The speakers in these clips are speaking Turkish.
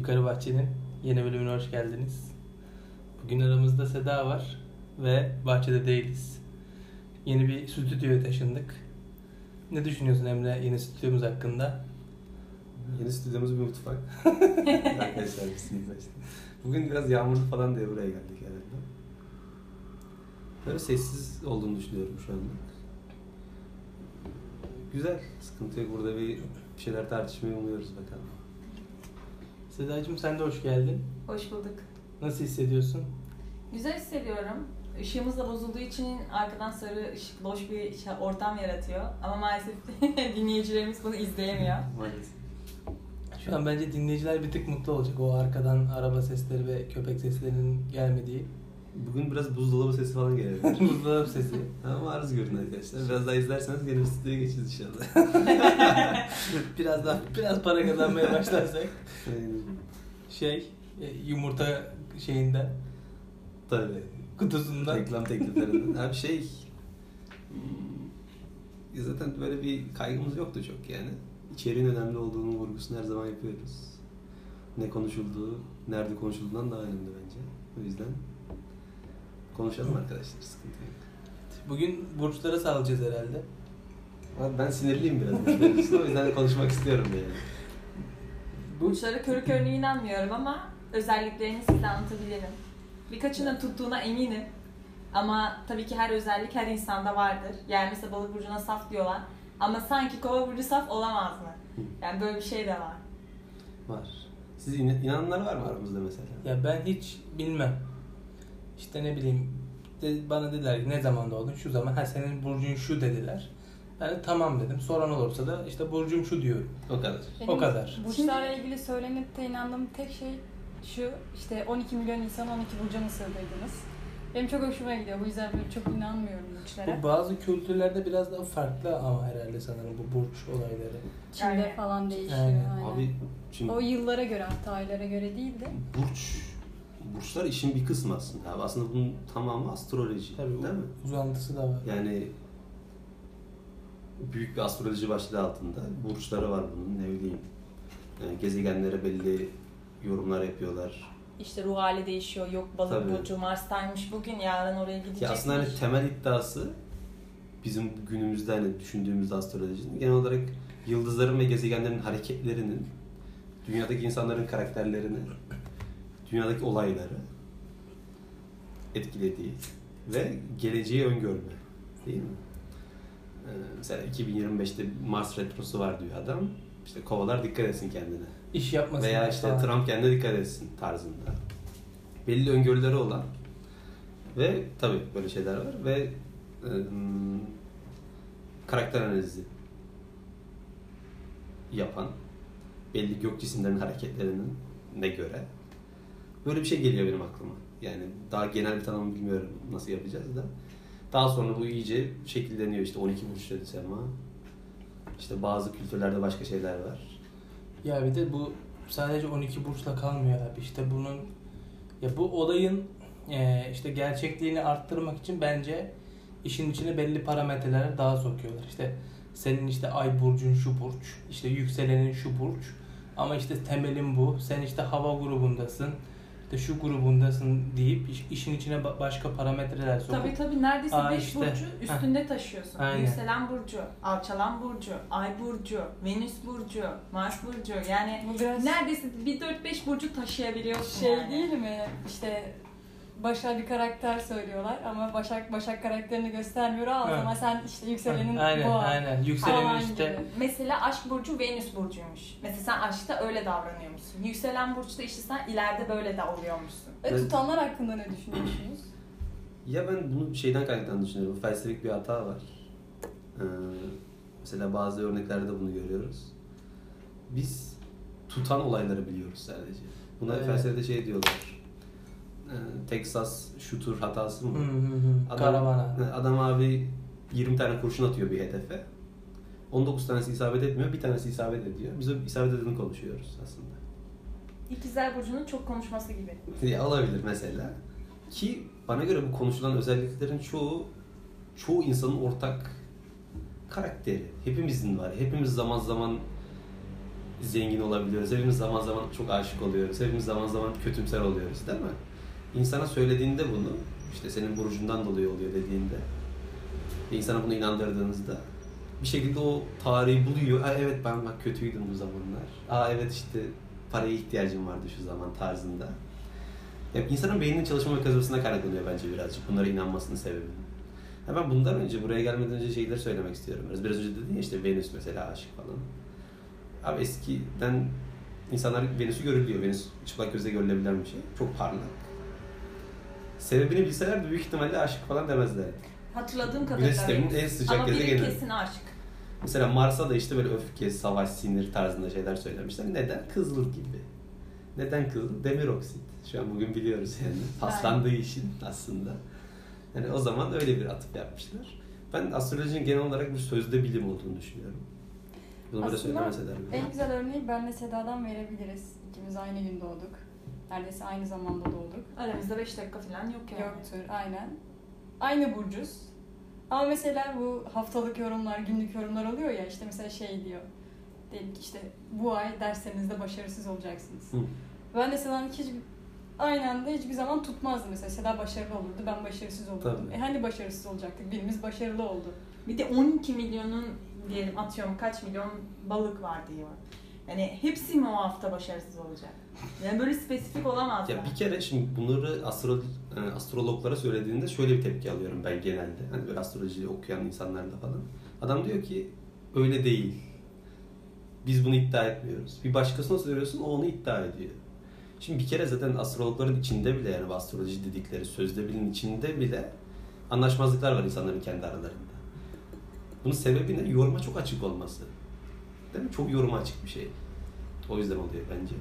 Yukarı Bahçe'nin yeni bölümüne hoş geldiniz. Bugün aramızda Seda var ve bahçede değiliz. Yeni bir stüdyoya taşındık. Ne düşünüyorsun Emre yeni stüdyomuz hakkında? Yeni stüdyomuz bir mutfak. Arkadaşlar bismillah. Bugün biraz yağmurlu falan diye buraya geldik herhalde. Böyle sessiz olduğunu düşünüyorum şu anda. Güzel. Sıkıntı yok. Burada bir şeyler tartışmayı umuyoruz bakalım. Sedacığım sen de hoş geldin. Hoş bulduk. Nasıl hissediyorsun? Güzel hissediyorum. Işığımız da bozulduğu için arkadan sarı ışık boş bir şey- ortam yaratıyor. Ama maalesef dinleyicilerimiz bunu izleyemiyor. Maalesef. Şu an bence dinleyiciler bir tık mutlu olacak. O arkadan araba sesleri ve köpek seslerinin gelmediği. Bugün biraz buzdolabı sesi falan gelebilir. Buzdolabı sesi. Ama arız görün arkadaşlar. Biraz daha izlerseniz bir stüdyoya geçeceğiz inşallah. biraz daha biraz para kazanmaya başlarsak şey e, yumurta şeyinden Tabii. kutusundan Reklam tekliflerinden. Abi şey hmm, zaten böyle bir kaygımız yoktu çok yani. İçeriğin önemli olduğunu vurgusunu her zaman yapıyoruz. Ne konuşulduğu, nerede konuşulduğundan daha önemli bence. O yüzden konuşalım arkadaşlar sıkıntı yok. Bugün burçlara salacağız herhalde. Abi ben sinirliyim biraz üstüne, o yüzden konuşmak istiyorum yani. Burçlara körü körüne inanmıyorum ama özelliklerini size anlatabilirim. Birkaçının tuttuğuna eminim. Ama tabii ki her özellik her insanda vardır. Yani mesela balık burcuna saf diyorlar. Ama sanki kova burcu saf olamaz mı? Yani böyle bir şey de var. Var. Siz in- inananlar var mı aramızda mesela? Ya ben hiç bilmem. İşte ne bileyim de, bana dediler ki ne zaman doğdun şu zaman ha senin burcun şu dediler. Ben de tamam dedim. Soran olursa da işte burcum şu diyorum. O kadar. O kadar. Burçlarla ilgili söylenip de inandığım tek şey şu, işte 12 milyon insan 12 burca mı sığdırdınız? Benim çok hoşuma gidiyor. Bu yüzden böyle çok inanmıyorum burçlara. Bu bazı kültürlerde biraz daha farklı ama herhalde sanırım bu burç olayları. Çin'de falan değişiyor. Aynen. Aynen. Abi şimdi O yıllara göre hatta aylara göre değil de. burç burçlar işin bir kısmı aslında. Abi aslında bunun tamamı astroloji. Tabii değil mi? uzantısı da var. Yani büyük bir astroloji başlığı altında burçları var bunun ne bileyim. Yani gezegenlere belli yorumlar yapıyorlar. İşte ruh hali değişiyor. Yok balık Tabii. burcu Mars'taymış bugün yarın oraya gidecekmiş. aslında hani temel iddiası bizim günümüzde hani düşündüğümüzde astrolojinin genel olarak yıldızların ve gezegenlerin hareketlerinin dünyadaki insanların karakterlerini dünyadaki olayları etkilediği ve geleceği öngörme. Değil mi? Ee, mesela 2025'te Mars retrosu var diyor adam. İşte kovalar dikkat etsin kendine. İş yapmasın. Veya işte falan. Trump kendine dikkat etsin tarzında. Belli öngörüleri olan ve tabii böyle şeyler var ve ım, karakter analizi yapan belli gök cisimlerinin hareketlerinin ne göre böyle bir şey geliyor benim aklıma. Yani daha genel bir tanım bilmiyorum nasıl yapacağız da. Daha sonra bu iyice şekilleniyor işte 12 burç dedi Sema. İşte bazı kültürlerde başka şeyler var. Ya bir de bu sadece 12 burçla kalmıyor abi. İşte bunun ya bu olayın e, işte gerçekliğini arttırmak için bence işin içine belli parametreleri daha sokuyorlar. İşte senin işte ay burcun şu burç, işte yükselenin şu burç ama işte temelin bu. Sen işte hava grubundasın. İşte şu grubundasın deyip iş- işin içine ba- başka parametreler sokup Tabii tabii neredeyse Aa, 5 işte. burcu üstünde taşıyorsun. Aynen. Yükselen burcu, alçalan burcu, ay burcu, venüs burcu, mars burcu. Yani Bu biraz neredeyse bir 4-5 burcu taşıyabiliyorsun şey yani. değil mi? İşte Başak bir karakter söylüyorlar ama Başak Başak karakterini göstermiyor. O Ha. zaman sen işte yükselenin aynen boğa aynen yükselenin işte gibi. Mesela aşk burcu Venüs burcuymuş. Mesela sen aşkta öyle davranıyormuşsun. Yükselen burçta işte sen ileride böyle davranıyormuşsun. E, tutanlar hakkında ne düşünüyorsunuz? Ya ben bunu şeyden kaynaklandığını düşünüyorum. Felsefik bir hata var. Ee, mesela bazı örneklerde bunu görüyoruz. Biz tutan olayları biliyoruz sadece. Buna Evet. felsefede şey diyorlar. Ee, Texas shooter hatası mı? Hı hı hı. Adam, Karavana. Adam abi 20 tane kurşun atıyor bir hedefe. 19 tanesi isabet etmiyor, bir tanesi isabet ediyor. Biz o isabet edeni konuşuyoruz aslında. İkizler burcunun çok konuşması gibi. Ya olabilir mesela. Ki bana göre bu konuşulan özelliklerin çoğu çoğu insanın ortak karakteri. Hepimizin var. Hepimiz zaman zaman zengin olabiliyoruz. Hepimiz zaman zaman çok aşık oluyoruz. Hepimiz zaman zaman kötümser oluyoruz değil mi? İnsana söylediğinde bunu, işte senin burcundan dolayı oluyor dediğinde, insana bunu inandırdığınızda bir şekilde o tarihi buluyor. Aa, evet ben bak kötüydüm bu zamanlar. Aa evet işte paraya ihtiyacım vardı şu zaman tarzında. Yani insanın beyninin çalışma mekanizmasına kaynaklanıyor bence birazcık bunlara inanmasının sebebi. Hemen bundan önce buraya gelmeden önce şeyleri söylemek istiyorum. Biraz, biraz önce dedin ya işte Venüs mesela aşık falan. Abi eskiden insanlar Venüs'ü görülüyor. Venüs çıplak gözle görülebilen bir şey. Çok parlak. Sebebini bilseler büyük ihtimalle aşık falan demezler. Hatırladığım Güneş kadarıyla. sisteminin en sıcak Ama biri gezegeni. kesin aşık. Mesela Mars'a da işte böyle öfke, savaş, sinir tarzında şeyler söylemişler. Neden? Kızıl gibi. Neden kızıl? Demir oksit. Şu an bugün biliyoruz yani. Paslandığı işin aslında. Yani o zaman öyle bir atıf yapmışlar. Ben astrolojinin genel olarak bir sözde bilim olduğunu düşünüyorum. Bunu böyle Aslında söylemeseler bile. En güzel örneği benle Seda'dan verebiliriz. İkimiz aynı gün doğduk. Neredeyse aynı zamanda doğduk. Aramızda 5 dakika falan yok yani. Yoktur aynen. Aynı burcuz. Ama mesela bu haftalık yorumlar, günlük yorumlar oluyor ya işte mesela şey diyor. Ki işte bu ay derslerinizde başarısız olacaksınız. Hı. Ben de Seda'nın hiç aynı anda hiçbir zaman tutmazdı mesela. Seda başarılı olurdu, ben başarısız olurdum. Tabii. E hani başarısız olacaktık? Birimiz başarılı oldu. Bir de 12 milyonun diyelim atıyorum kaç milyon balık var diyor. Yani hepsi mi o hafta başarısız olacak? Yani böyle spesifik olamaz Ya mı? bir kere şimdi bunları astro, e, astrologlara söylediğinde şöyle bir tepki alıyorum ben genelde. Hani böyle astroloji okuyan insanlarla falan. Adam diyor ki öyle değil. Biz bunu iddia etmiyoruz. Bir başkasına söylüyorsun o onu iddia ediyor. Şimdi bir kere zaten astrologların içinde bile yani astroloji dedikleri sözde bilin içinde bile anlaşmazlıklar var insanların kendi aralarında. Bunun sebebi ne? Yoruma çok açık olması. Değil mi? Çok yoruma açık bir şey. O yüzden oluyor bence.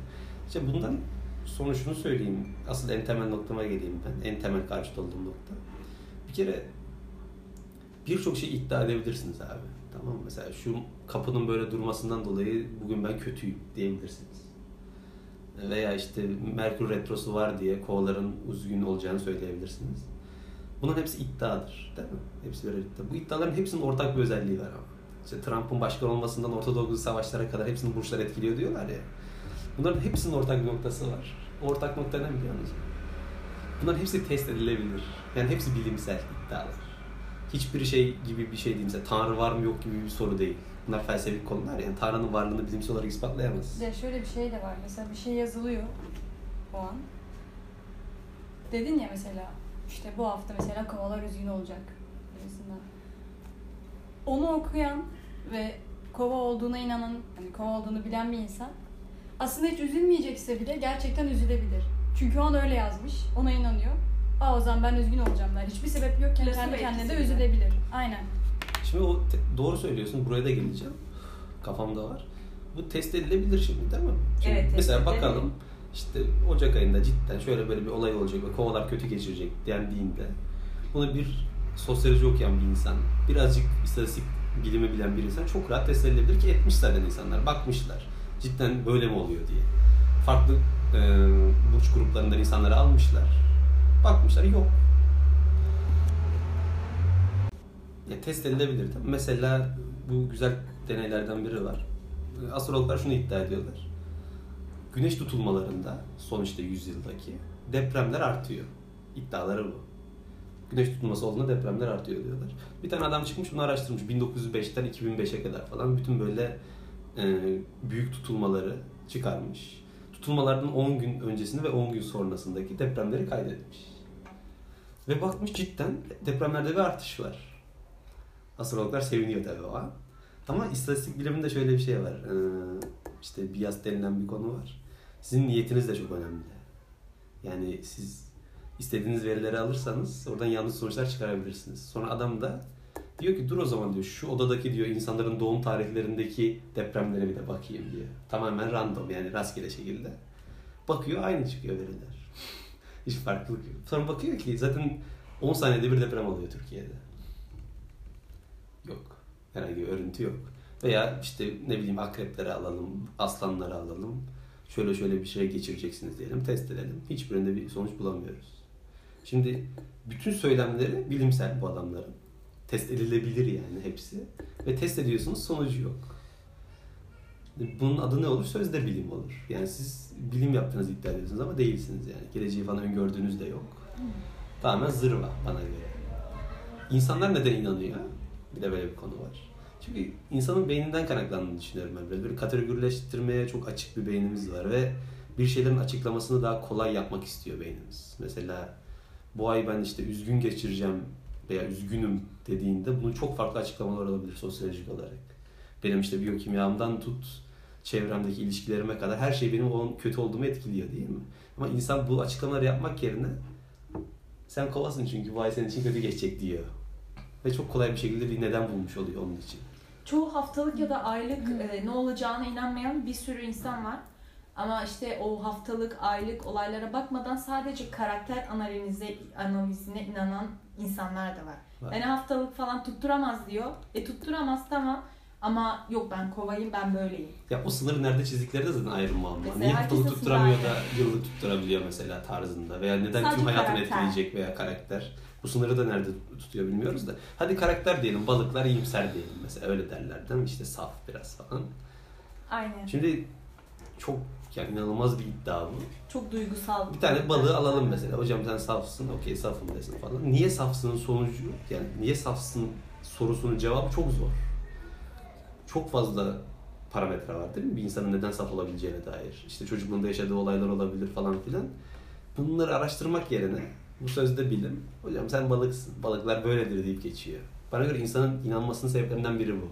İşte bundan sonra şunu söyleyeyim. Asıl en temel noktama geleyim ben. En temel karşıt olduğum nokta. Bir kere birçok şey iddia edebilirsiniz abi. Tamam mı? Mesela şu kapının böyle durmasından dolayı bugün ben kötüyüm diyebilirsiniz. Veya işte Merkür Retrosu var diye kovaların üzgün olacağını söyleyebilirsiniz. Bunların hepsi iddiadır. Değil mi? Hepsi birer iddia. Bu iddiaların hepsinin ortak bir özelliği var ama. İşte Trump'ın başkan olmasından Orta Doğu savaşlara kadar hepsini burçlar etkiliyor diyorlar ya. Bunların hepsinin ortak noktası var. Ortak nokta ne biliyor musun? Bunların hepsi test edilebilir. Yani hepsi bilimsel iddialar. Hiçbir şey gibi bir şey değil. Mesela Tanrı var mı yok gibi bir soru değil. Bunlar felsefik konular yani Tanrı'nın varlığını bilimsel olarak ispatlayamaz. Ya şöyle bir şey de var. Mesela bir şey yazılıyor o an. Dedin ya mesela işte bu hafta mesela kovalar üzgün olacak birisinden. Onu okuyan ve kova olduğuna inanan, hani kova olduğunu bilen bir insan aslında hiç üzülmeyecekse bile gerçekten üzülebilir. Çünkü o an öyle yazmış, ona inanıyor. Aa o zaman ben üzgün olacağım der. Hiçbir sebep yokken Plasebo kendi kendine de üzülebilir. Aynen. Şimdi o te- doğru söylüyorsun. Buraya da geleceğim. Kafamda var. Bu test edilebilir şimdi değil mi? Şimdi Evet, Mesela bakalım işte Ocak ayında cidden şöyle böyle bir olay olacak ve kovalar kötü geçirecek dendiğinde bunu bir sosyoloji okuyan bir insan, birazcık istatistik bilimi bilen bir insan çok rahat test edilebilir ki etmiş zaten insanlar. Bakmışlar. Cidden böyle mi oluyor diye. Farklı e, burç gruplarından insanları almışlar. Bakmışlar yok. Ya, test edilebilir. Mesela bu güzel deneylerden biri var. Astrologlar şunu iddia ediyorlar. Güneş tutulmalarında son işte 100 yıldaki depremler artıyor. İddiaları bu. Güneş tutulması olduğunda depremler artıyor diyorlar. Bir tane adam çıkmış bunu araştırmış. 1905'ten 2005'e kadar falan bütün böyle e, büyük tutulmaları çıkarmış. Tutulmalardan 10 gün öncesini ve 10 gün sonrasındaki depremleri kaydetmiş. Ve bakmış cidden depremlerde bir artış var. Astrologlar seviniyor tabii o an. Ama istatistik biliminde şöyle bir şey var. Ee, işte denilen bir konu var. Sizin niyetiniz de çok önemli. Yani siz istediğiniz verileri alırsanız oradan yanlış sonuçlar çıkarabilirsiniz. Sonra adam da diyor ki dur o zaman diyor şu odadaki diyor insanların doğum tarihlerindeki depremlere bir de bakayım diyor. Tamamen random yani rastgele şekilde. Bakıyor aynı çıkıyor veriler. Hiç farklılık yok. Sonra bakıyor ki zaten 10 saniyede bir deprem oluyor Türkiye'de. Yok. Herhangi bir örüntü yok. Veya işte ne bileyim akrepleri alalım, aslanları alalım. Şöyle şöyle bir şey geçireceksiniz diyelim, test edelim. Hiçbirinde bir sonuç bulamıyoruz. Şimdi bütün söylemleri bilimsel bu adamların. Test edilebilir yani hepsi. Ve test ediyorsunuz sonucu yok. Bunun adı ne olur? Sözde bilim olur. Yani siz bilim yaptığınızı iddia ediyorsunuz ama değilsiniz yani. Geleceği falan öngördüğünüz de yok. Tamamen zırva bana göre. İnsanlar neden inanıyor? Bir de böyle bir konu var. Çünkü insanın beyninden kaynaklandığını düşünüyorum ben. Böyle bir kategorileştirmeye çok açık bir beynimiz var ve bir şeylerin açıklamasını daha kolay yapmak istiyor beynimiz. Mesela bu ay ben işte üzgün geçireceğim veya üzgünüm dediğinde bunun çok farklı açıklamalar olabilir sosyolojik olarak. Benim işte biyokimyamdan tut çevremdeki ilişkilerime kadar her şey benim onun kötü olduğumu etkiliyor değil mi? Ama insan bu açıklamaları yapmak yerine sen kovasın çünkü bu ay senin için kötü geçecek diyor. Ve çok kolay bir şekilde bir neden bulmuş oluyor onun için. Çoğu haftalık ya da aylık e, ne olacağına inanmayan bir sürü insan var. Ama işte o haftalık, aylık olaylara bakmadan sadece karakter analize, analizine inanan insanlar da var. Var. Yani haftalık falan tutturamaz diyor. E tutturamaz tamam. Ama yok ben kovayım ben böyleyim. Ya o sınırı nerede çizdikleri de zaten ayrı muamma. Mesela Niye haftalık herkesin tutturamıyor da yıllık tutturabiliyor mesela tarzında. Veya neden Sadece tüm hayatını karakter. etkileyecek veya karakter. Bu sınırı da nerede tutuyor bilmiyoruz da. Hadi karakter diyelim, balıklar iyimser diyelim mesela. Öyle derler değil mi? İşte saf biraz falan. Aynen. Şimdi çok yani inanılmaz bir iddia bu. Çok duygusal. Bir tane balığı alalım mesela. Hocam sen safsın, okey safım desin falan. Niye safsının sonucu, yani niye safsın sorusunun cevabı çok zor. Çok fazla parametre var değil mi? Bir insanın neden saf olabileceğine dair. İşte çocukluğunda yaşadığı olaylar olabilir falan filan. Bunları araştırmak yerine bu sözde bilim. Hocam sen balıksın, balıklar böyledir deyip geçiyor. Bana göre insanın inanmasının sebeplerinden biri bu.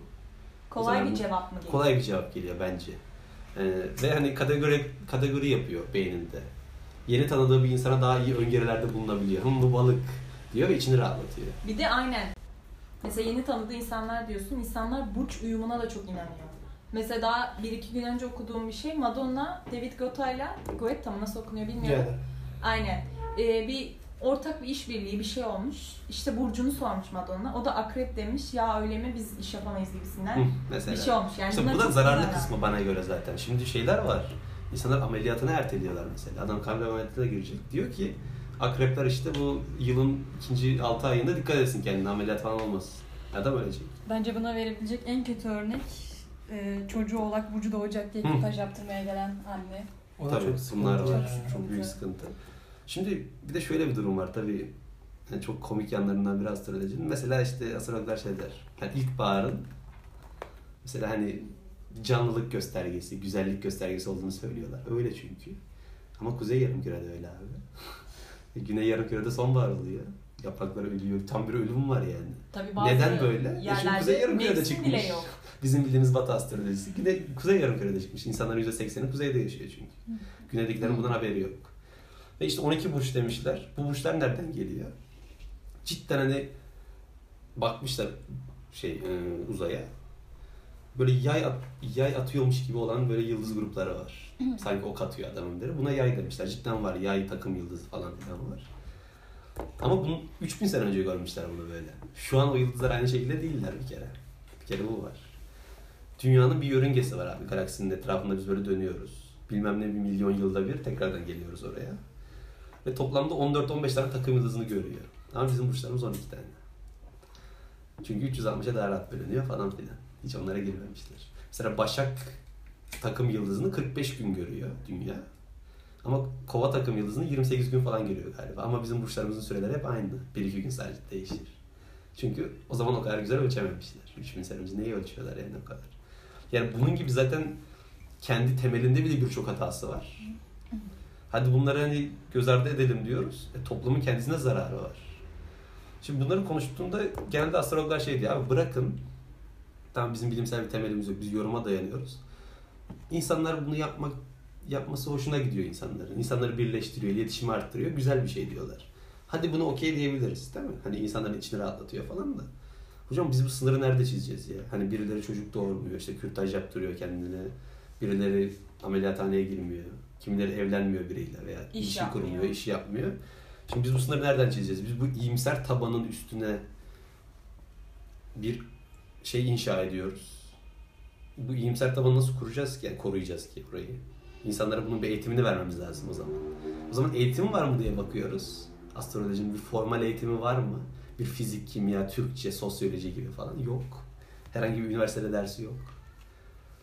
Kolay bir cevap mı geliyor? Kolay bir cevap geliyor bence. Ee, ve hani kategori kategori yapıyor beyninde. Yeni tanıdığı bir insana daha iyi öngörülerde bulunabiliyor. Hım bu balık diyor ve içini rahatlatıyor. Bir de aynen. Mesela yeni tanıdığı insanlar diyorsun. İnsanlar burç uyumuna da çok inanıyor. Mesela daha bir iki gün önce okuduğum bir şey Madonna, David Guetta'yla Guetta mı nasıl okunuyor bilmiyorum. Ceyda. Aynen. Ee, bir ortak bir işbirliği bir şey olmuş. İşte burcunu sormuş Madonna. O da akrep demiş. Ya öyle mi biz iş yapamayız Hı, gibisinden. mesela. bir şey olmuş. Yani işte bunlar bu da çok zararlı zararlı. kısmı bana göre zaten. Şimdi şeyler var. İnsanlar ameliyatını erteliyorlar mesela. Adam kalp ameliyatına girecek. Diyor ki akrepler işte bu yılın ikinci 6 ayında dikkat etsin kendine ameliyat falan olmasın. Adam ölecek. Bence buna verebilecek en kötü örnek e, çocuğu oğlak burcu doğacak diye Hı. kürtaj yaptırmaya gelen anne. O da Tabii çok bunlar var. yani. Çok büyük sıkıntı. Şimdi bir de şöyle bir durum var tabii. Yani çok komik yanlarından biri astrolojinin. Mesela işte astrologlar şey der. Yani ilkbaharın mesela hani canlılık göstergesi, güzellik göstergesi olduğunu söylüyorlar. Öyle çünkü. Ama kuzey yarımkürede öyle abi. Güney yarımkürede sonbahar oluyor. Yapraklar ölüyor. Tam bir ölüm var yani. Tabii bazı Neden böyle? E çünkü Yerlerde Kuzey Yarımküre'de çıkmış. bile yok. Bizim bildiğimiz Batı astrolojisi. Güney, Kuzey Yarımküre'de çıkmış. İnsanların %80'i kuzeyde yaşıyor çünkü. Güneydekilerin bundan haberi yok. Ve işte 12 burç demişler. Bu burçlar nereden geliyor? Cidden hani bakmışlar şey e, uzaya. Böyle yay at, yay atıyormuş gibi olan böyle yıldız grupları var. Sanki ok atıyor adamın biri. Buna yay demişler. Cidden var yay takım yıldızı falan filan var. Ama bunu 3000 sene önce görmüşler bunu böyle. Şu an o yıldızlar aynı şekilde değiller bir kere. Bir kere bu var. Dünyanın bir yörüngesi var abi. Galaksinin etrafında biz böyle dönüyoruz. Bilmem ne bir milyon yılda bir tekrardan geliyoruz oraya. Ve toplamda 14-15 tane takım yıldızını görüyor. Ama bizim burçlarımız 12 tane. Çünkü 360'a daha rahat bölünüyor falan filan. Hiç onlara girmemişler. Mesela Başak takım yıldızını 45 gün görüyor dünya. Ama Kova takım yıldızını 28 gün falan görüyor galiba. Ama bizim burçlarımızın süreleri hep aynı. 1-2 gün sadece değişir. Çünkü o zaman o kadar güzel ölçememişler. 3000 sene neyi ölçüyorlar yani o kadar. Yani bunun gibi zaten kendi temelinde bile birçok hatası var. Hadi bunları hani göz ardı edelim diyoruz. E, toplumun kendisine zararı var. Şimdi bunları konuştuğunda genelde astrologlar şey diyor abi bırakın. Tamam bizim bilimsel bir temelimiz yok. Biz yoruma dayanıyoruz. İnsanlar bunu yapmak yapması hoşuna gidiyor insanların. İnsanları birleştiriyor, iletişimi arttırıyor. Güzel bir şey diyorlar. Hadi bunu okey diyebiliriz değil mi? Hani insanların içini rahatlatıyor falan da. Hocam biz bu sınırı nerede çizeceğiz ya? Hani birileri çocuk doğurmuyor, işte kürtaj yaptırıyor kendine. Birileri ameliyathaneye girmiyor. Kimileri evlenmiyor biriyle veya İş işi yapmıyor. kurmuyor, iş yapmıyor. Şimdi biz bu sınırı nereden çizeceğiz? Biz bu iyimser tabanın üstüne bir şey inşa ediyoruz. Bu iyimser tabanı nasıl kuracağız ki? Yani koruyacağız ki burayı. İnsanlara bunun bir eğitimini vermemiz lazım o zaman. O zaman eğitim var mı diye bakıyoruz. Astrolojinin bir formal eğitimi var mı? Bir fizik, kimya, Türkçe, sosyoloji gibi falan yok. Herhangi bir üniversitede dersi yok.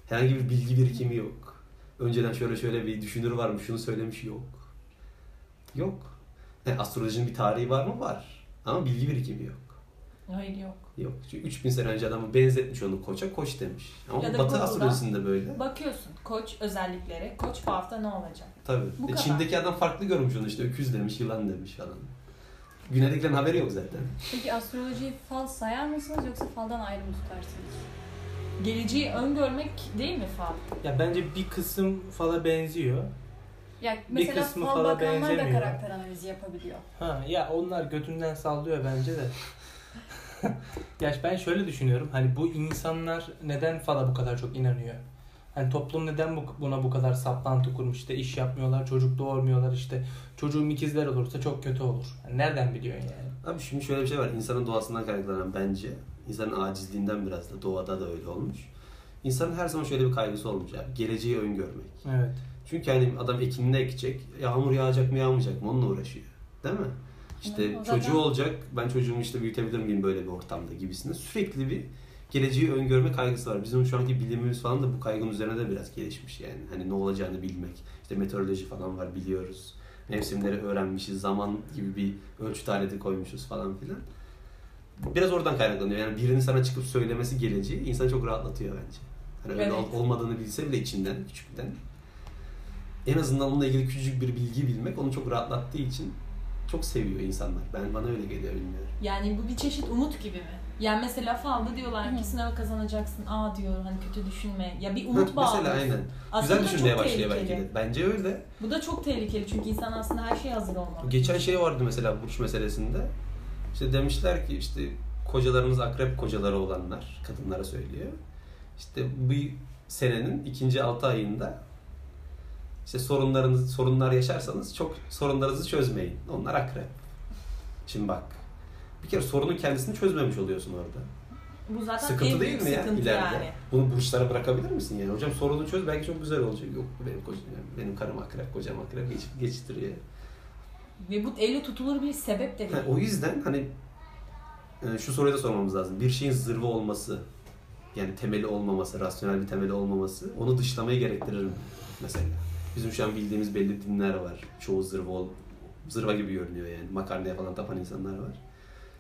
Herhangi bir bilgi birikimi yok. Önceden şöyle şöyle bir düşünür varmış, şunu söylemiş yok. Yok. He, astrolojinin bir tarihi var mı? Var. Ama bilgi birikimi yok. Hayır yok. Yok. Çünkü 3000 sene önce adamı benzetmiş onu koça, koç demiş. Ama Ya Batı astrolojisinde böyle. Bakıyorsun koç özellikleri. Koç bu hafta ne olacak? Tabii. Bu E, kadar. Çin'deki adam farklı görmüş onu işte. Öküz demiş, yılan demiş falan. Güneydekilerin haberi yok zaten. Peki astrolojiyi fal sayar mısınız yoksa faldan ayrı mı tutarsınız? Geleceği öngörmek değil mi fal? Ya bence bir kısım fala benziyor. Ya mesela kısmı fal falan bakanlar da benzemiyor. karakter analizi yapabiliyor. Ha ya onlar götünden sallıyor bence de. ya ben şöyle düşünüyorum. Hani bu insanlar neden fala bu kadar çok inanıyor? Hani toplum neden bu, buna bu kadar saplantı kurmuş? İşte iş yapmıyorlar, çocuk doğurmuyorlar işte. Çocuğum ikizler olursa çok kötü olur. Yani nereden biliyorsun yani? Abi şimdi şöyle bir şey var. İnsanın doğasından kaynaklanan bence. İnsanın acizliğinden biraz da doğada da öyle olmuş. İnsanın her zaman şöyle bir kaygısı olmuş abi. Geleceği öngörmek. Evet. Çünkü hani adam ekinini ekecek. Yağmur yağacak mı yağmayacak mı onunla uğraşıyor. Değil mi? İşte o zaten- çocuğu olacak. Ben çocuğumu işte büyütebilir miyim böyle bir ortamda gibisinde. Sürekli bir geleceği öngörme kaygısı var. Bizim şu anki bilimimiz falan da bu kaygının üzerine de biraz gelişmiş yani. Hani ne olacağını bilmek. İşte meteoroloji falan var biliyoruz. Mevsimleri öğrenmişiz. Zaman gibi bir ölçüt aleti koymuşuz falan filan. Biraz oradan kaynaklanıyor. Yani birinin sana çıkıp söylemesi geleceği insanı çok rahatlatıyor bence. Hani öyle Evet. olmadığını bilse bile içinden, küçükten. En azından onunla ilgili küçücük bir bilgi bilmek onu çok rahatlattığı için çok seviyor insanlar. Ben bana öyle geliyor bilmiyorum. Yani bu bir çeşit umut gibi mi? Yani mesela falda diyorlar ki Hı. sınavı kazanacaksın. Aa diyor hani kötü düşünme. Ya bir umut bağlı. Mesela aynen. Aslında Güzel düşünmeye başlıyor belki de. Bence öyle. Bu da çok tehlikeli çünkü insan aslında her şeye hazır olmalı. Geçen şey vardı mesela burç meselesinde. İşte demişler ki işte kocalarınız akrep kocaları olanlar kadınlara söylüyor. İşte bu senenin ikinci altı ayında işte sorunlarınız sorunlar yaşarsanız çok sorunlarınızı çözmeyin. Onlar akrep. Şimdi bak. Bir kere sorunun kendisini çözmemiş oluyorsun orada. Bu zaten Sıkıntı değil mi ya ileride? yani. Bunu burçlara bırakabilir misin yani? Hocam sorunu çöz belki çok güzel olacak. Yok benim kocam, benim karım akrep, kocam akrep geç, geçiştiriyor. Ve bu elle tutulur bir sebep de Ha, değil. o yüzden hani e, şu soruyu da sormamız lazım. Bir şeyin zırva olması, yani temeli olmaması, rasyonel bir temeli olmaması onu dışlamayı gerektirir mi? Mesela. Bizim şu an bildiğimiz belli dinler var. Çoğu zırva ol, zırva gibi görünüyor yani. Makarnaya falan tapan insanlar var.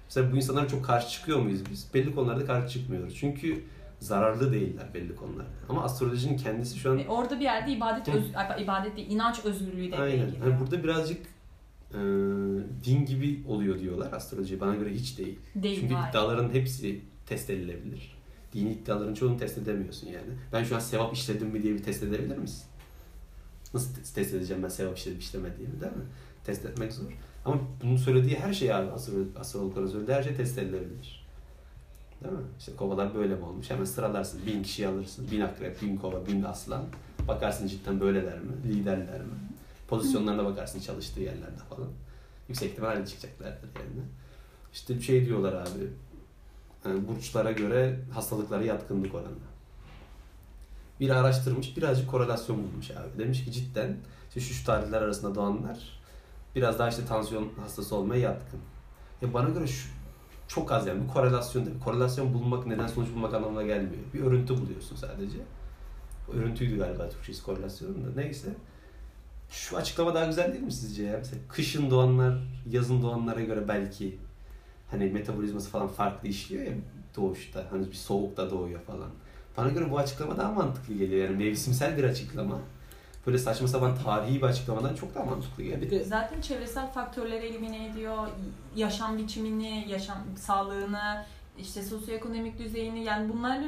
Mesela bu insanlara çok karşı çıkıyor muyuz biz? Belli konularda karşı çıkmıyoruz. Çünkü zararlı değiller belli konularda. Ama astrolojinin kendisi şu an Ve orada bir yerde ibadet öz, ibadet değil, inanç özgürlüğü devreye Aynen. giriyor. Hani burada birazcık e, din gibi oluyor diyorlar astroloji. Bana göre hiç değil. Değil, Çünkü hayır. iddiaların hepsi test edilebilir. Dini iddiaların çoğunu test edemiyorsun yani. Ben şu an sevap işledim mi diye bir test edebilir misin? Nasıl te- test edeceğim ben sevap işledim işlemediğimi değil mi? Test etmek zor. Ama bunun söylediği her şey abi astrolog, astrologların söylediği her şey test edilebilir. Değil mi? İşte kovalar böyle mi olmuş? Hemen sıralarsın. Bin kişi alırsın. Bin akrep, bin kova, bin aslan. Bakarsın cidden böyleler mi? Liderler mi? Pozisyonlarına bakarsın çalıştığı yerlerde falan. Yüksek ihtimalle çıkacaklardır yani. İşte bir şey diyorlar abi. Yani burçlara göre hastalıklara yatkınlık oranı. Biri araştırmış, birazcık korelasyon bulmuş abi. Demiş ki cidden işte şu, şu tarihler arasında doğanlar biraz daha işte tansiyon hastası olmaya yatkın. Ya bana göre şu çok az yani bir korelasyon değil. Korelasyon bulmak, neden sonuç bulmak anlamına gelmiyor. Bir örüntü buluyorsun sadece. Örüntüydü galiba Türkçesi korelasyonun da. Neyse. Şu açıklama daha güzel değil mi sizce ya? Mesela kışın doğanlar, yazın doğanlara göre belki hani metabolizması falan farklı işliyor ya doğuşta. Hani bir soğukta doğuyor falan. Bana göre bu açıklama daha mantıklı geliyor. Yani mevsimsel bir açıklama. Böyle saçma sapan tarihi bir açıklamadan çok daha mantıklı geliyor. bir de Zaten çevresel faktörleri elimine ediyor. Yaşam biçimini, yaşam sağlığını, işte sosyoekonomik düzeyini yani bunlarla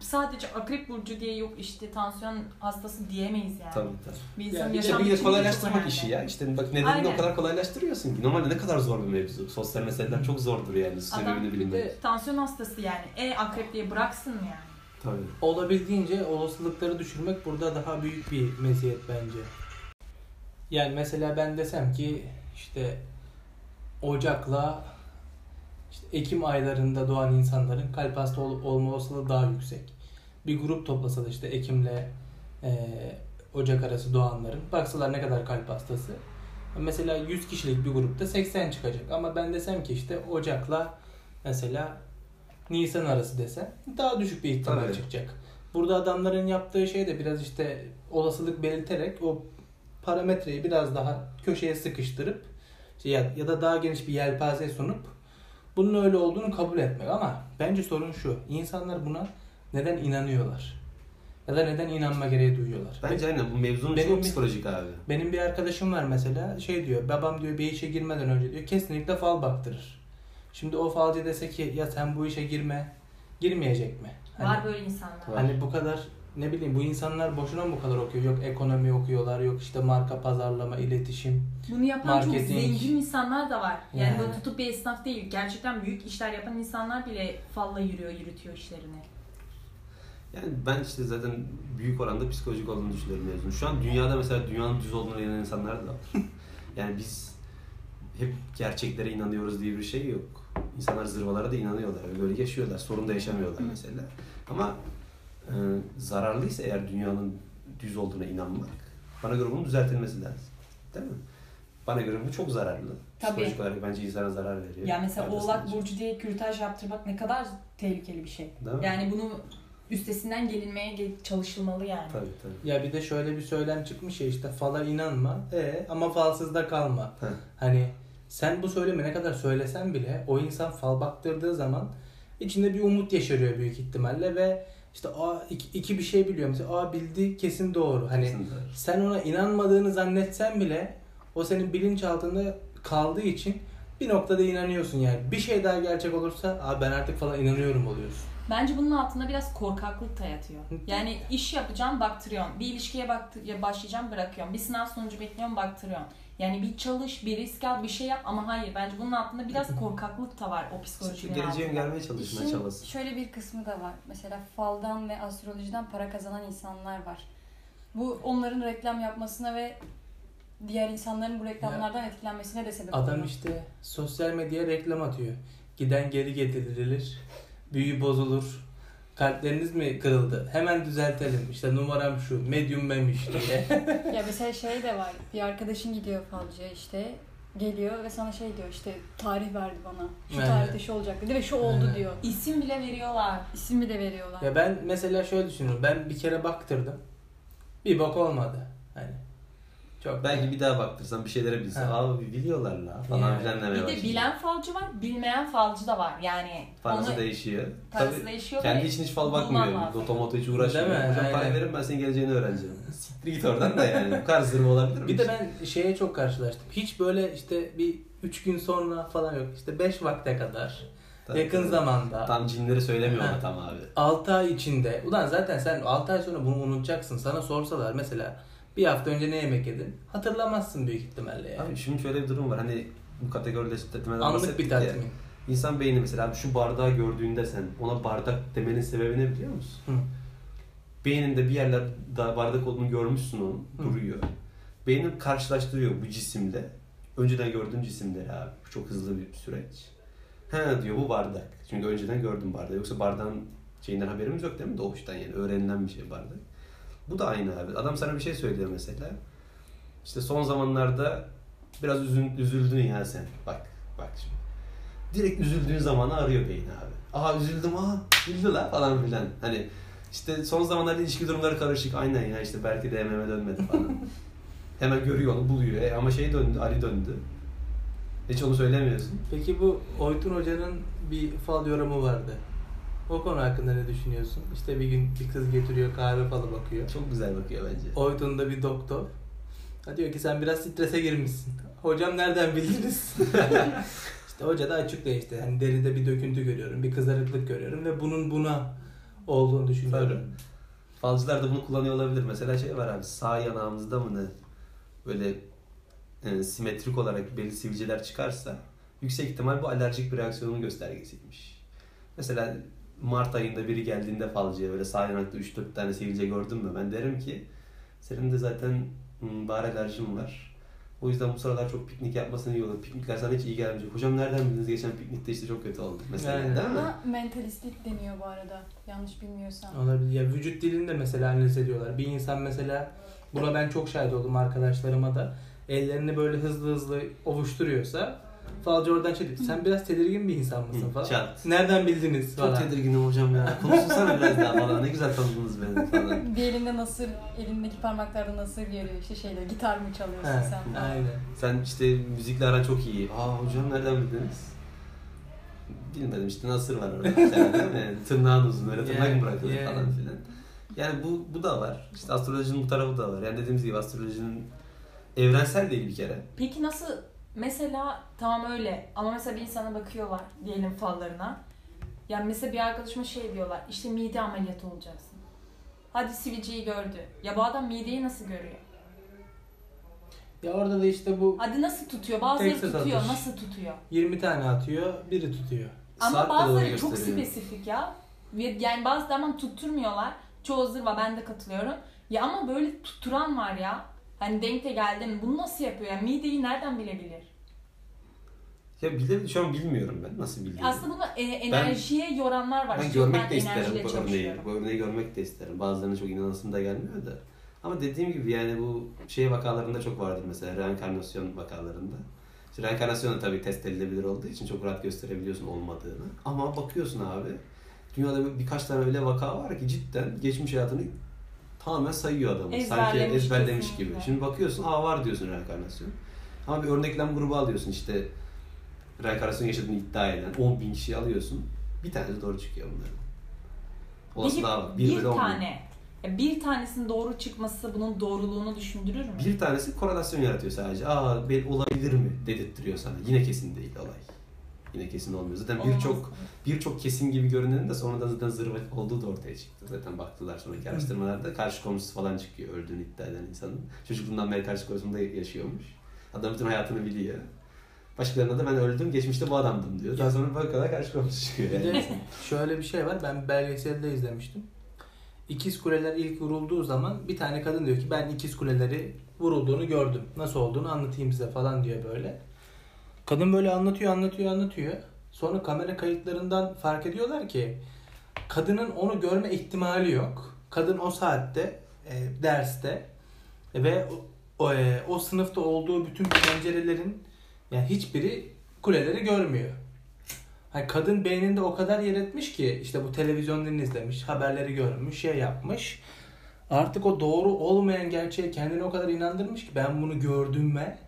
sadece akrep burcu diye yok işte tansiyon hastası diyemeyiz yani. Tabii tabii. Bir insanın bir de çok kolaylaştırmak işi ya. İşte bak nedenini Aynen. o kadar kolaylaştırıyorsun ki. Normalde ne kadar zor bir mevzu. Sosyal meseleler çok zordur yani Adam sebebini de tansiyon hastası yani. E akrep diye bıraksın mı yani? Tabii. olabildiğince olasılıkları düşürmek burada daha büyük bir meziyet bence. Yani mesela ben desem ki işte Ocak'la işte Ekim aylarında doğan insanların kalp hasta ol- olma olasılığı daha yüksek. Bir grup toplasa da işte Ekim'le e, Ocak arası doğanların baksalar ne kadar kalp hastası. Mesela 100 kişilik bir grupta 80 çıkacak ama ben desem ki işte Ocak'la mesela Nisan arası desem daha düşük bir ihtimal Tabii. çıkacak. Burada adamların yaptığı şey de biraz işte olasılık belirterek o parametreyi biraz daha köşeye sıkıştırıp ya, ya da daha geniş bir yelpaze sunup bunun öyle olduğunu kabul etmek ama bence sorun şu. insanlar buna neden inanıyorlar? Ya da neden inanma gereği duyuyorlar? Bence aynen bu mevzunun Benim çok bir- psikolojik abi. Benim bir arkadaşım var mesela şey diyor babam diyor bir işe girmeden önce diyor kesinlikle fal baktırır. Şimdi o falcı dese ki ya sen bu işe girme girmeyecek mi? Hani, Var böyle insanlar. Hani bu kadar ne bileyim bu insanlar boşuna mı bu kadar okuyor? Yok ekonomi okuyorlar yok işte marka pazarlama iletişim. Bunu yapan çok Marketing. zengin insanlar da var. Yani, Yani. böyle tutup bir esnaf değil. Gerçekten büyük işler yapan insanlar bile falla yürüyor, yürütüyor işlerini. Yani ben işte zaten büyük oranda psikolojik olduğunu düşünüyorum mevzunun. Şu an dünyada mesela dünyanın düz olduğuna inanan insanlar da var. yani biz hep gerçeklere inanıyoruz diye bir şey yok. İnsanlar zırvalara da inanıyorlar. ve Böyle yaşıyorlar. Sorun da yaşamıyorlar mesela. Ama e, zararlıysa eğer dünyanın düz olduğuna inanmak bana göre bunun düzeltilmesi lazım. Değil mi? Bana göre bu çok zararlı. Tabii. Psikolojik olarak bence insana zarar veriyor. Ya mesela Oğlak. Burcu diye kürtaj yaptırmak ne kadar tehlikeli bir şey. Değil mi? Yani bunu üstesinden gelinmeye ge- çalışılmalı yani. Tabii tabii. Ya bir de şöyle bir söylem çıkmış ya işte fala inanma e ama falsızda kalma. Heh. Hani sen bu söylemi ne kadar söylesen bile o insan fal baktırdığı zaman içinde bir umut yaşarıyor büyük ihtimalle ve işte aa iki, iki bir şey biliyor mesela aa bildi kesin doğru. Hani Kesin doğru. sen ona inanmadığını zannetsen bile o senin bilinçaltında kaldığı için bir noktada inanıyorsun yani. Bir şey daha gerçek olursa aa ben artık falan inanıyorum oluyorsun. Bence bunun altında biraz korkaklık da yatıyor. Yani iş yapacağım baktırıyorsun. Bir ilişkiye baktı ya başlayacağım bırakıyorum. Bir sınav sonucu bekliyorum baktırıyorsun. Yani bir çalış, bir risk al, bir şey yap ama hayır bence bunun altında biraz korkaklık da var o psikolojinin Geleceğe altında. gelmeye çalışmaya İşin çabası. şöyle bir kısmı da var. Mesela faldan ve astrolojiden para kazanan insanlar var. Bu onların reklam yapmasına ve diğer insanların bu reklamlardan etkilenmesine de sebep Adam oluyor. işte sosyal medyaya reklam atıyor. Giden geri getirilir. Büyü bozulur. Kalpleriniz mi kırıldı? Hemen düzeltelim. İşte numaram şu. Medium benmiş diye. Ya mesela şey de var. Bir arkadaşın gidiyor falcıya işte geliyor ve sana şey diyor işte tarih verdi bana. Şu Evet. tarihte şu olacak dedi ve şu oldu Evet. diyor. İsim bile veriyorlar. İsmi de veriyorlar. ya ben mesela şöyle düşünüyorum. Ben bir kere baktırdım. Bir bak olmadı. Hani çok Belki bir daha baktırsam bir şeylere bilse. Ha. Abi biliyorlar la falan Yani. filan demeye Bir de başlayacak. bilen falcı var, bilmeyen falcı da var. Yani Parası onu değişiyor. parası Tabii değişiyor kendi ve için hiç fal bulman bakmıyor. lazım. Otomoto hiç uğraşmıyor. Değil mi? Hocam para Aynen. verin ben senin geleceğini öğreneceğim. Siktir git oradan da yani. Bu kadar zırva olabilir mi? Bir de ben şeye çok karşılaştım. Hiç böyle işte bir üç gün sonra falan yok. İşte beş vakte kadar. Tabii, yakın tabii. zamanda. Tam cinleri söylemiyor Ha. ama tam abi. 6 ay içinde. Ulan zaten sen 6 ay sonra bunu unutacaksın. Sana sorsalar mesela bir hafta önce ne yemek yedin? Hatırlamazsın büyük ihtimalle yani. Abi şimdi şöyle bir durum var. Hani bu kategorileştirmeden Anlık bahsettik bir ya. tatmin. İnsan beyni mesela abi şu bardağı gördüğünde sen ona bardak demenin sebebi ne biliyor musun? Hı. Beyninde bir yerler daha bardak olduğunu görmüşsün onun Hı. duruyor. Beynin karşılaştırıyor bu cisimle. Önceden gördüğün cisimleri abi. Bu çok hızlı bir süreç. He diyor bu bardak. Çünkü önceden gördüm bardağı. Yoksa bardağın şeyinden haberimiz yok değil mi? Doğuştan yani öğrenilen bir şey bardak. Bu da aynı abi. Adam sana bir şey söylüyor mesela. İşte son zamanlarda biraz üzün, üzüldün ya sen. Bak bak şimdi. Direkt üzüldüğün zamanı arıyor beyin abi. Aha üzüldüm aha güldü la falan filan. Hani işte son zamanlarda ilişki durumları karışık. Aynen ya işte belki de MM'e dönmedi falan. Hemen görüyor onu buluyor. E, ama şey döndü Ali döndü. Hiç onu söylemiyorsun. Peki bu Oytun Hoca'nın bir fal yorumu vardı. O konu hakkında ne düşünüyorsun? İşte bir gün bir kız getiriyor kahve falı bakıyor. Çok güzel bakıyor bence. Oytun da bir doktor. Diyor ki sen biraz strese girmişsin. Hocam nereden bildiniz? işte hoca da açıklıyor işte. Hani deride bir döküntü görüyorum, bir kızarıklık görüyorum ve bunun buna olduğunu düşünüyorum. Falcılar da bunu kullanıyor olabilir. Mesela şey var abi sağ yanağımızda mı ne böyle e, simetrik olarak belli sivilceler çıkarsa yüksek ihtimal bu alerjik bir reaksiyonun göstergesiymiş. Mesela Mart ayında biri geldiğinde falcıya böyle sağ yanakta 3-4 tane sivilce gördün mü ben derim ki senin de zaten bahar alerjin var. O yüzden bu sıralar çok piknik yapmasın iyi olur. Piknikler sana hiç iyi gelmeyecek. Hocam nereden bildiniz geçen piknikte işte çok kötü oldu. Mesela Aynen. değil mi? Buna mentalistlik deniyor bu arada. Yanlış bilmiyorsam. Olabilir. Ya vücut dilini de mesela analiz ediyorlar. Bir insan mesela buna ben çok şahit oldum arkadaşlarıma da. Ellerini böyle hızlı hızlı ovuşturuyorsa Falcı oradan şey diyor. Sen biraz tedirgin bir insan mısın falan. çat. Nereden bildiniz Çok falan. tedirginim hocam ya. Konuşsana biraz daha falan. Ne güzel tanıdınız beni falan. Bir elinde nasır, elindeki parmaklarda nasır görüyor. İşte şeyde gitar mı çalıyorsun He, sen falan. aynen. Sen işte müzikle aran çok iyi. Aa hocam nereden bildiniz? Bilmedim işte nasır var orada. Yani tırnağın uzun öyle tırnak Yeah, mı bırakılır yeah. falan filan. Yani bu, bu da var. İşte astrolojinin bu tarafı da var. Yani dediğimiz gibi astrolojinin evrensel değil bir kere. Peki nasıl mesela tamam öyle ama mesela bir insana bakıyorlar diyelim fallarına. Yani mesela bir arkadaşıma şey diyorlar işte mide ameliyatı olacaksın. Hadi sivilceyi gördü. Ya bu adam mideyi nasıl görüyor? Ya orada da işte bu Hadi nasıl tutuyor? Bazıları tutuyor. atış. Nasıl tutuyor? 20 tane atıyor, biri tutuyor. Ama Saat de doğru bazıları çok gösteriyor. spesifik ya. Ve Yani bazı zaman tutturmuyorlar. Çoğu zırva ben de katılıyorum. Ya ama böyle tutturan var ya. Hani denk de geldi mi? Bunu nasıl yapıyor? Yani mideyi nereden bilebilir? Ya bile, şu an bilmiyorum ben nasıl bildiğimi. Aslında bunu e, enerjiye yoranlar var. Ben görmek ben de isterim bu örneği. Bu örneği görmek de isterim. Bazılarına çok inanasım da gelmiyor da. Ama dediğim gibi yani bu şey vakalarında çok vardır mesela reenkarnasyon vakalarında. İşte reenkarnasyon da tabii test edilebilir olduğu için çok rahat gösterebiliyorsun olmadığını. Ama bakıyorsun abi dünyada bir- birkaç tane öyle vaka var ki cidden geçmiş hayatını tamamen sayıyor adamı. Sanki Ezberlemiş kesinlikle. gibi. Şimdi bakıyorsun aa var diyorsun reenkarnasyon. Ama bir örneklem grubu alıyorsun işte reenkarnasyon yaşadığını iddia eden 10 bin kişiyi alıyorsun. Bir tanesi doğru çıkıyor bunların. Olası Peki daha var. bir, bin. tane. bir tanesinin doğru çıkması bunun doğruluğunu düşündürür mü? Bir tanesi korelasyon yaratıyor sadece. Aa ben olabilir mi dedirttiriyor sana. Yine kesin değil olay. Yine kesin olmuyor. Zaten birçok birçok kesin gibi görünenin de sonradan zaten zırva olduğu da ortaya çıktı. Zaten baktılar sonraki araştırmalarda karşı komşusu falan çıkıyor öldüğünü iddia eden insanın. Çocukluğundan beri karşı komşusunda yaşıyormuş. Adam bütün hayatını biliyor. Başkalarına da ben öldüm, geçmişte bu adamdım diyor. Daha sonra bakıyorlar karşı komşusu çıkıyor. Bir de şöyle bir şey var. Ben belgeselde izlemiştim. İkiz kuleler ilk vurulduğu zaman bir tane kadın diyor ki ben ikiz kuleleri vurulduğunu gördüm. Nasıl olduğunu anlatayım size falan diyor böyle. Kadın böyle anlatıyor anlatıyor anlatıyor. Sonra kamera kayıtlarından fark ediyorlar ki kadının onu görme ihtimali yok. Kadın o saatte e, derste ve o, e, o sınıfta olduğu bütün pencerelerin yani hiçbiri kuleleri görmüyor. Hani kadın beyninde o kadar yer etmiş ki işte bu televizyondan izlemiş, haberleri görmüş, şey yapmış. Artık o doğru olmayan gerçeğe kendini o kadar inandırmış ki ben bunu gördüm ve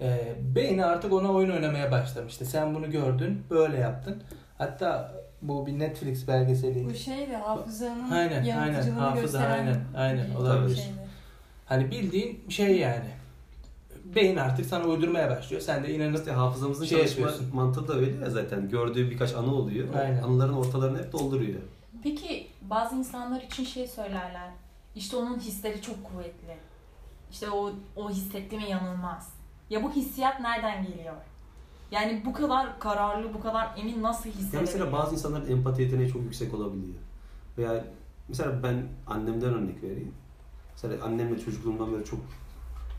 e, beyni artık ona oyun oynamaya başlamış. İşte sen bunu gördün, böyle yaptın. Hatta bu bir Netflix belgeseliydi. Bu şeydi hafızanın Aynen, aynen. Hafıza, aynen, aynen. Olabilir. şeydi. Hani bildiğin şey yani. Beyin artık sana uydurmaya başlıyor. Sen de inanıp İşte hafızamızın Şey çalışma yapıyorsun. mantığı da öyle ya zaten. Gördüğü birkaç anı oluyor. Aynen. Anıların ortalarını hep dolduruyor. Peki bazı insanlar için şey söylerler. İşte onun hisleri çok kuvvetli. İşte o, o hissetti mi yanılmaz. Ya bu hissiyat nereden geliyor? Yani bu kadar kararlı, bu kadar emin nasıl hissedebiliyor? mesela bazı insanların empati yeteneği çok yüksek olabiliyor. Veya mesela ben annemden örnek vereyim. Mesela annemle çocukluğumdan beri çok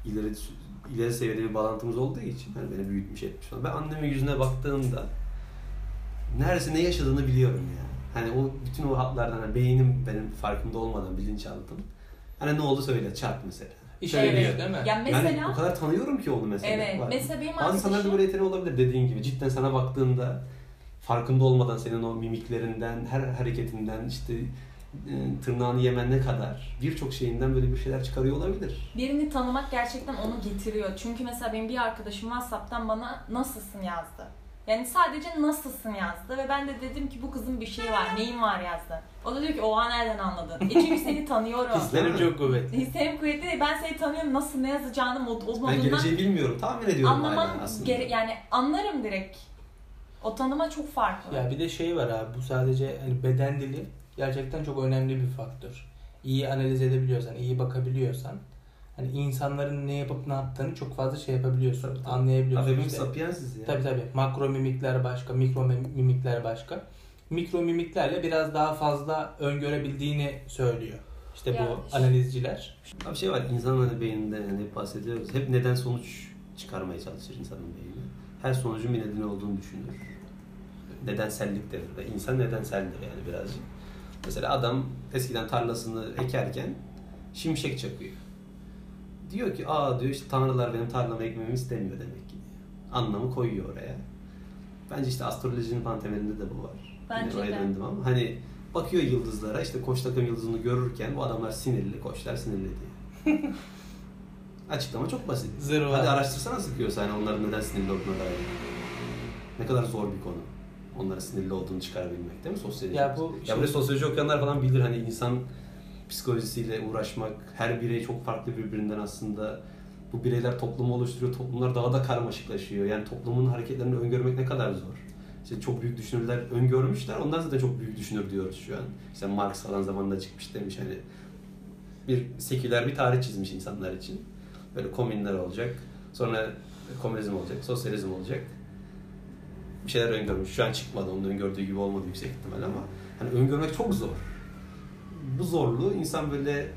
ileri ileri seviyede bir bağlantımız olduğu için hani beni büyütmüş etmiş falan. Ben annemin yüzüne baktığımda neredeyse ne yaşadığını biliyorum yani. Hani o bütün o hatlardan hani beynim benim farkında olmadan bilinçaltım. Hani ne oldu söyle çarp mesela. İşleniyor Evet. değil mi? Ya mesela Yani o kadar tanıyorum ki onu mesela. evet Var. mesela benim Bazı insanlarda böyle yeteneği olabilir dediğin gibi. Cidden sana baktığında farkında olmadan senin o mimiklerinden, her hareketinden işte e, tırnağını yemenine kadar birçok şeyinden böyle bir şeyler çıkarıyor olabilir. birini tanımak gerçekten onu getiriyor. Çünkü mesela benim bir arkadaşım WhatsApp'tan bana nasılsın yazdı. Yani sadece nasılsın yazdı ve ben de dedim ki bu kızın bir şeyi var, neyin var yazdı. O da diyor ki oha nereden anladın? E çünkü seni tanıyorum. Hislerim çok kuvvetli. Hislerim kuvvetli değil. Ben seni tanıyorum. Nasıl ne yazacağını mod, o Ben geleceği bilmiyorum. Tahmin ediyorum anlamam aslında. gere- yani anlarım direkt. O tanıma çok farklı. Ya bir de şey var abi bu sadece hani beden dili gerçekten çok önemli bir faktör. İyi analiz edebiliyorsan, iyi bakabiliyorsan hani insanların ne yapıp ne yaptığını çok fazla şey yapabiliyorsun, Tabii, tabii. anlayabiliyorsun. Hafifimiz işte. sapiensiz ya. Tabii tabii. Makro mimikler başka, mikro mim- mimikler başka. Mikro mimiklerle biraz daha fazla öngörebildiğini söylüyor. İşte Ya, bu analizciler. Abi şey var insanın hani beyninde yani hep bahsediyoruz. Hep neden sonuç çıkarmaya çalışır insanın beyni. Her sonucun bir nedeni olduğunu düşünür. Nedensellik denir de. İnsan nedenseldir yani birazcık. Mesela adam eskiden tarlasını ekerken şimşek çakıyor. Diyor ki aa diyor işte tanrılar benim tarlamı ekmemi istemiyor demek ki. anlamı koyuyor oraya. Bence işte astrolojinin falan temelinde de bu var. Bence Yine oraya döndüm ama hani bakıyor yıldızlara işte koç takım yıldızını görürken bu adamlar sinirli, koçlar sinirli diye. Açıklama çok basit. Zırva. Hadi araştırsana sıkıyorsa hani onların neden sinirli olduğuna dair. Ne kadar zor bir konu. Onların sinirli olduğunu çıkarabilmek değil mi sosyoloji? Ya bu ya şey- böyle sosyoloji okuyanlar falan bilir hani insan psikolojisiyle uğraşmak, her birey çok farklı birbirinden aslında. Bu bireyler toplumu oluşturuyor, toplumlar daha da karmaşıklaşıyor. Yani toplumun hareketlerini öngörmek ne kadar zor. İşte çok büyük düşünürler öngörmüşler, ondan zaten çok büyük düşünür diyoruz şu an. İşte Marx falan zamanında çıkmış demiş hani bir seküler bir tarih çizmiş insanlar için. Böyle komünler olacak, sonra komünizm olacak, sosyalizm olacak. Bir şeyler öngörmüş. Şu an çıkmadı, onun öngördüğü gibi olmadı yüksek ihtimal ama hani öngörmek çok zor. Bu zorluğu insan böyle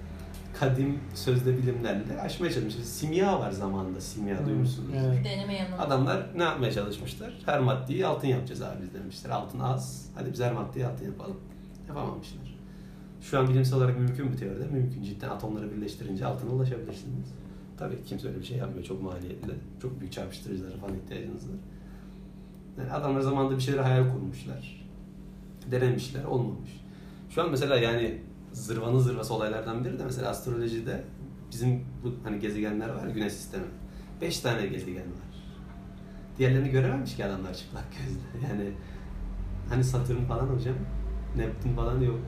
kadim sözde bilimlerle aşmaya çalışmış. Simya var zamanında, simya Hmm, duymuşsunuz. evet. Deneme yanılma. Adamlar ne yapmaya çalışmışlar? Her maddeyi altın yapacağız abi biz demişler. Altın az. Hadi biz her maddeyi altın yapalım. Yapamamışlar. Şu an bilimsel olarak mümkün mü teoride? Mümkün. Cidden atomları birleştirince altına ulaşabilirsiniz. Tabii kimse öyle bir şey yapmıyor. Çok maliyetli. Çok büyük çarpıştırıcılara falan ihtiyacınız var. Yani adamlar zamanında bir şeyler hayal kurmuşlar. Denemişler. Olmamış. Şu an mesela yani zırvanın zırvası olaylardan biri de mesela astrolojide bizim bu hani gezegenler var güneş sistemi. Beş tane gezegen var. Diğerlerini görememiş ki adamlar çıplak gözle. Yani hani Satürn falan hocam, Neptün falan yok.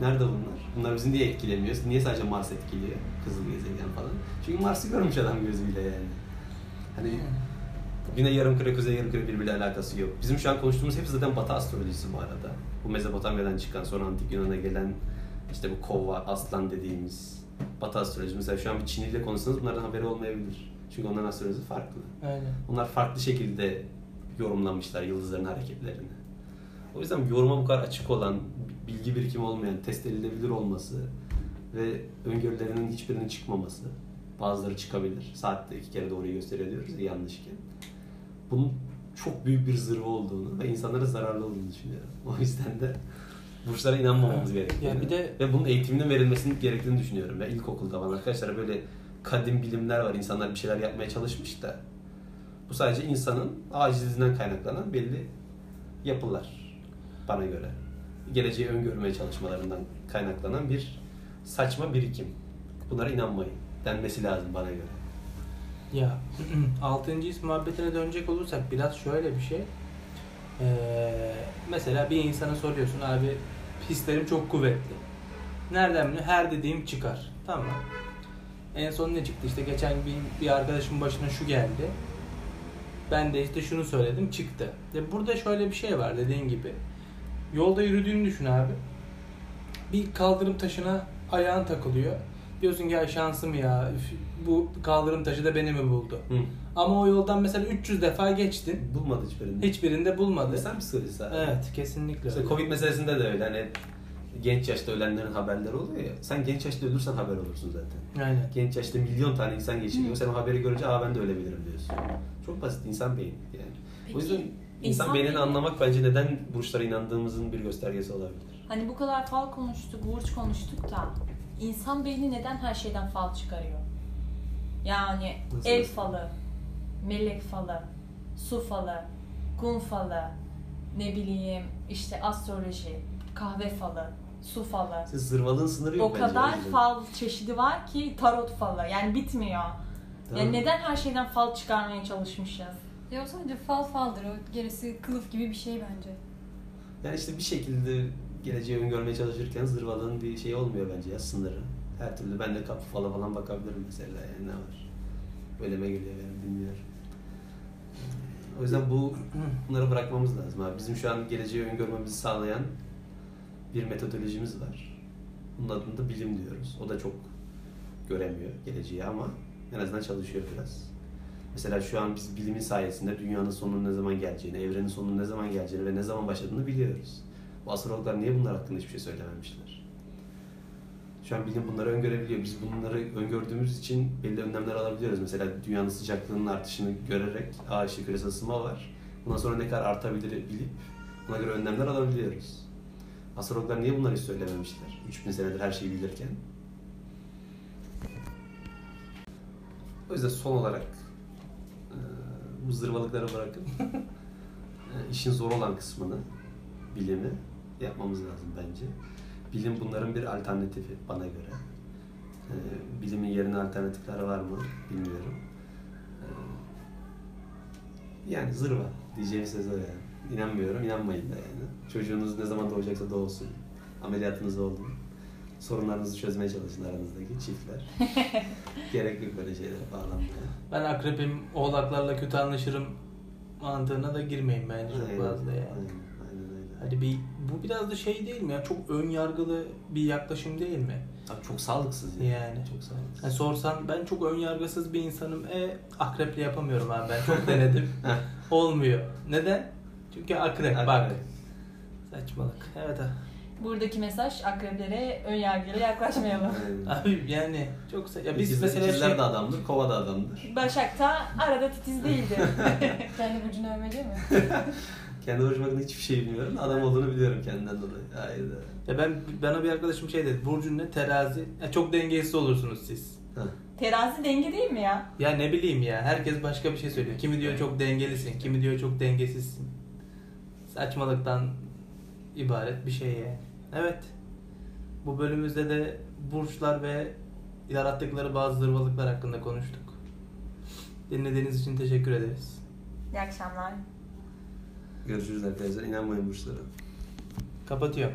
Nerede bunlar? Bunlar bizi niye etkilemiyor? Niye sadece Mars etkiliyor? Kızıl gezegen falan. Çünkü Mars'ı görmüş adam gözüyle yani. Hani Güney yarımküre, kuzey yarımküre birbiriyle alakası yok. Bizim şu an konuştuğumuz hepsi zaten Batı astrolojisi bu arada. Bu Mezopotamya'dan çıkan, sonra Antik Yunan'a gelen işte bu kova, aslan dediğimiz Batı astrolojisi. Mesela şu an bir Çinli ile konuşsanız bunlardan haberi olmayabilir. Çünkü onların astrolojisi farklı. Aynen. Onlar farklı şekilde yorumlamışlar yıldızların hareketlerini. O yüzden yoruma bu kadar açık olan, bilgi birikimi olmayan, test edilebilir olması ve öngörülerinin hiçbirinin çıkmaması. Bazıları çıkabilir. Saatte iki kere doğruyu gösteriyor diyoruz ya yanlışken. Bunun çok büyük bir zırva olduğunu ve insanlara zararlı olduğunu düşünüyorum. O yüzden de burçlara inanmamamız gerekiyor. Ya bir de- ve bunun eğitiminin verilmesinin gerektiğini düşünüyorum. Ve ilkokulda falan arkadaşlar böyle kadim bilimler var. İnsanlar bir şeyler yapmaya çalışmış da bu sadece insanın acizliğinden kaynaklanan belli yapılar bana göre. Geleceği öngörmeye çalışmalarından kaynaklanan bir saçma birikim. Bunlara inanmayın denmesi lazım bana göre. Ya 6. his muhabbetine dönecek olursak biraz şöyle bir şey. Ee, mesela bir insana soruyorsun abi hislerim çok kuvvetli. Nereden biliyorsun? Her dediğim çıkar. Tamam. En son ne çıktı? İşte geçen bir, bir arkadaşımın başına şu geldi. Ben de işte şunu söyledim çıktı. Ya burada şöyle bir şey var dediğin gibi. Yolda yürüdüğünü düşün abi. Bir kaldırım taşına ayağın takılıyor. Diyorsun ki ya şansım ya bu kaldırım taşı da beni mi buldu? Hı. Ama o yoldan mesela 300 defa geçtin. Bulmadı hiçbirini. Hiçbirinde bulmadı. İnsan psikolojisi abi. Evet kesinlikle Mesela öyle. Covid meselesinde de öyle. Hani genç yaşta ölenlerin haberleri oluyor ya. Sen genç yaşta ölürsen haber olursun zaten. Aynen. Genç yaşta milyon tane insan geçiriyor. Sen o haberi görünce aa ben de ölebilirim diyorsun. Çok basit insan beyni yani. Peki, o yüzden insan, insan beynini beyni- anlamak bence neden burçlara inandığımızın bir göstergesi olabilir. Hani bu kadar fal konuştuk, burç konuştuk da insan beyni neden her şeyden fal çıkarıyor? Yani Nasıl ev falı, melek falı, su falı, kum falı, ne bileyim işte astroloji, kahve falı, su falı. Siz zırvalığın sınırı yok O bence. kadar yüzden. fal çeşidi var ki tarot falı. Yani bitmiyor. Tamam. Yani neden her şeyden fal çıkarmaya çalışmışız? Ya o sadece fal faldır. O gerisi kılıf gibi bir şey bence. Yani işte bir şekilde geleceği öngörmeye çalışırken zırvalığın bir şey olmuyor bence ya sınırı. Her türlü ben de kapı falan falan bakabilirim mesela yani ne var. Öyleme geliyor benim bilmiyorum. O yüzden bu bunları bırakmamız lazım abi. Bizim şu an geleceği öngörmemizi sağlayan bir metodolojimiz var. Bunun adını da bilim diyoruz. O da çok göremiyor geleceği ama en azından çalışıyor biraz. Mesela şu an biz bilimin sayesinde dünyanın sonunun ne zaman geleceğini, evrenin sonunun ne zaman geleceğini ve ne zaman başladığını biliyoruz. Bu astrologlar niye bunlar hakkında hiçbir şey söylememişler? Şu an bilim bunları öngörebiliyor. Biz bunları öngördüğümüz için belli önlemler alabiliyoruz. Mesela dünyanın sıcaklığının artışını görerek, aa işte küresel ısınma var. Bundan sonra ne kadar artabilir bilip buna göre önlemler alabiliyoruz. Astrologlar niye bunları söylememişler? 3000 senedir her şeyi bilirken. O yüzden son olarak bu zırvalıkları bırakıp e, işin zor olan kısmını, bilimi yapmamız lazım bence. Bilim bunların bir alternatifi bana göre. E, bilimin yerine alternatifler var mı bilmiyorum. E, yani zırva diyeceğim söz o yani. İnanmıyorum, inanmayın da yani. Çocuğunuz ne zaman doğacaksa doğsun. Ameliyatınız oldu. Sorunlarınızı çözmeye çalışın aranızdaki çiftler. Gerek yok böyle şeylere bağlanmaya. Ben akrepim, oğlaklarla kötü anlaşırım mantığına da girmeyin bence çok fazla yani. Aynen, Hadi bir bu biraz da şey değil mi ya? Çok ön yargılı bir yaklaşım değil mi? Abi çok sağlıksız yani. Yani. Çok sağlıksız. Yani sorsan ben çok ön yargısız bir insanım. E akreple yapamıyorum abi ben çok denedim. Olmuyor. Neden? Çünkü akrep bak. Akrep. Saçmalık. Evet abi. Buradaki mesaj akreplere ön yargıyla yaklaşmayalım. Abi yani çok se- ya biz İkiz- mesela ikizler şey de adamdır, kova da adamdır. Başak da arada titiz değildi. Kendi burcunu övme değil mi? Kendi hoşuma giden hiçbir şey bilmiyorum. Adam olduğunu biliyorum kendinden dolayı. Hayda. ya ben bana bir arkadaşım şey dedi. Burcun ne? Terazi. Ya çok dengesiz olursunuz siz. Heh. Terazi denge değil mi ya? Ya ne bileyim ya. Herkes başka bir şey söylüyor. Kimi diyor çok dengelisin, kimi diyor çok dengesizsin. Saçmalıktan ibaret bir şey yani. Evet. Bu bölümümüzde de burçlar ve yarattıkları bazı zırvalıklar hakkında konuştuk. Dinlediğiniz için teşekkür ederiz. İyi akşamlar. Görüşürüz arkadaşlar. İnanmayın burçlara. Kapatacağım.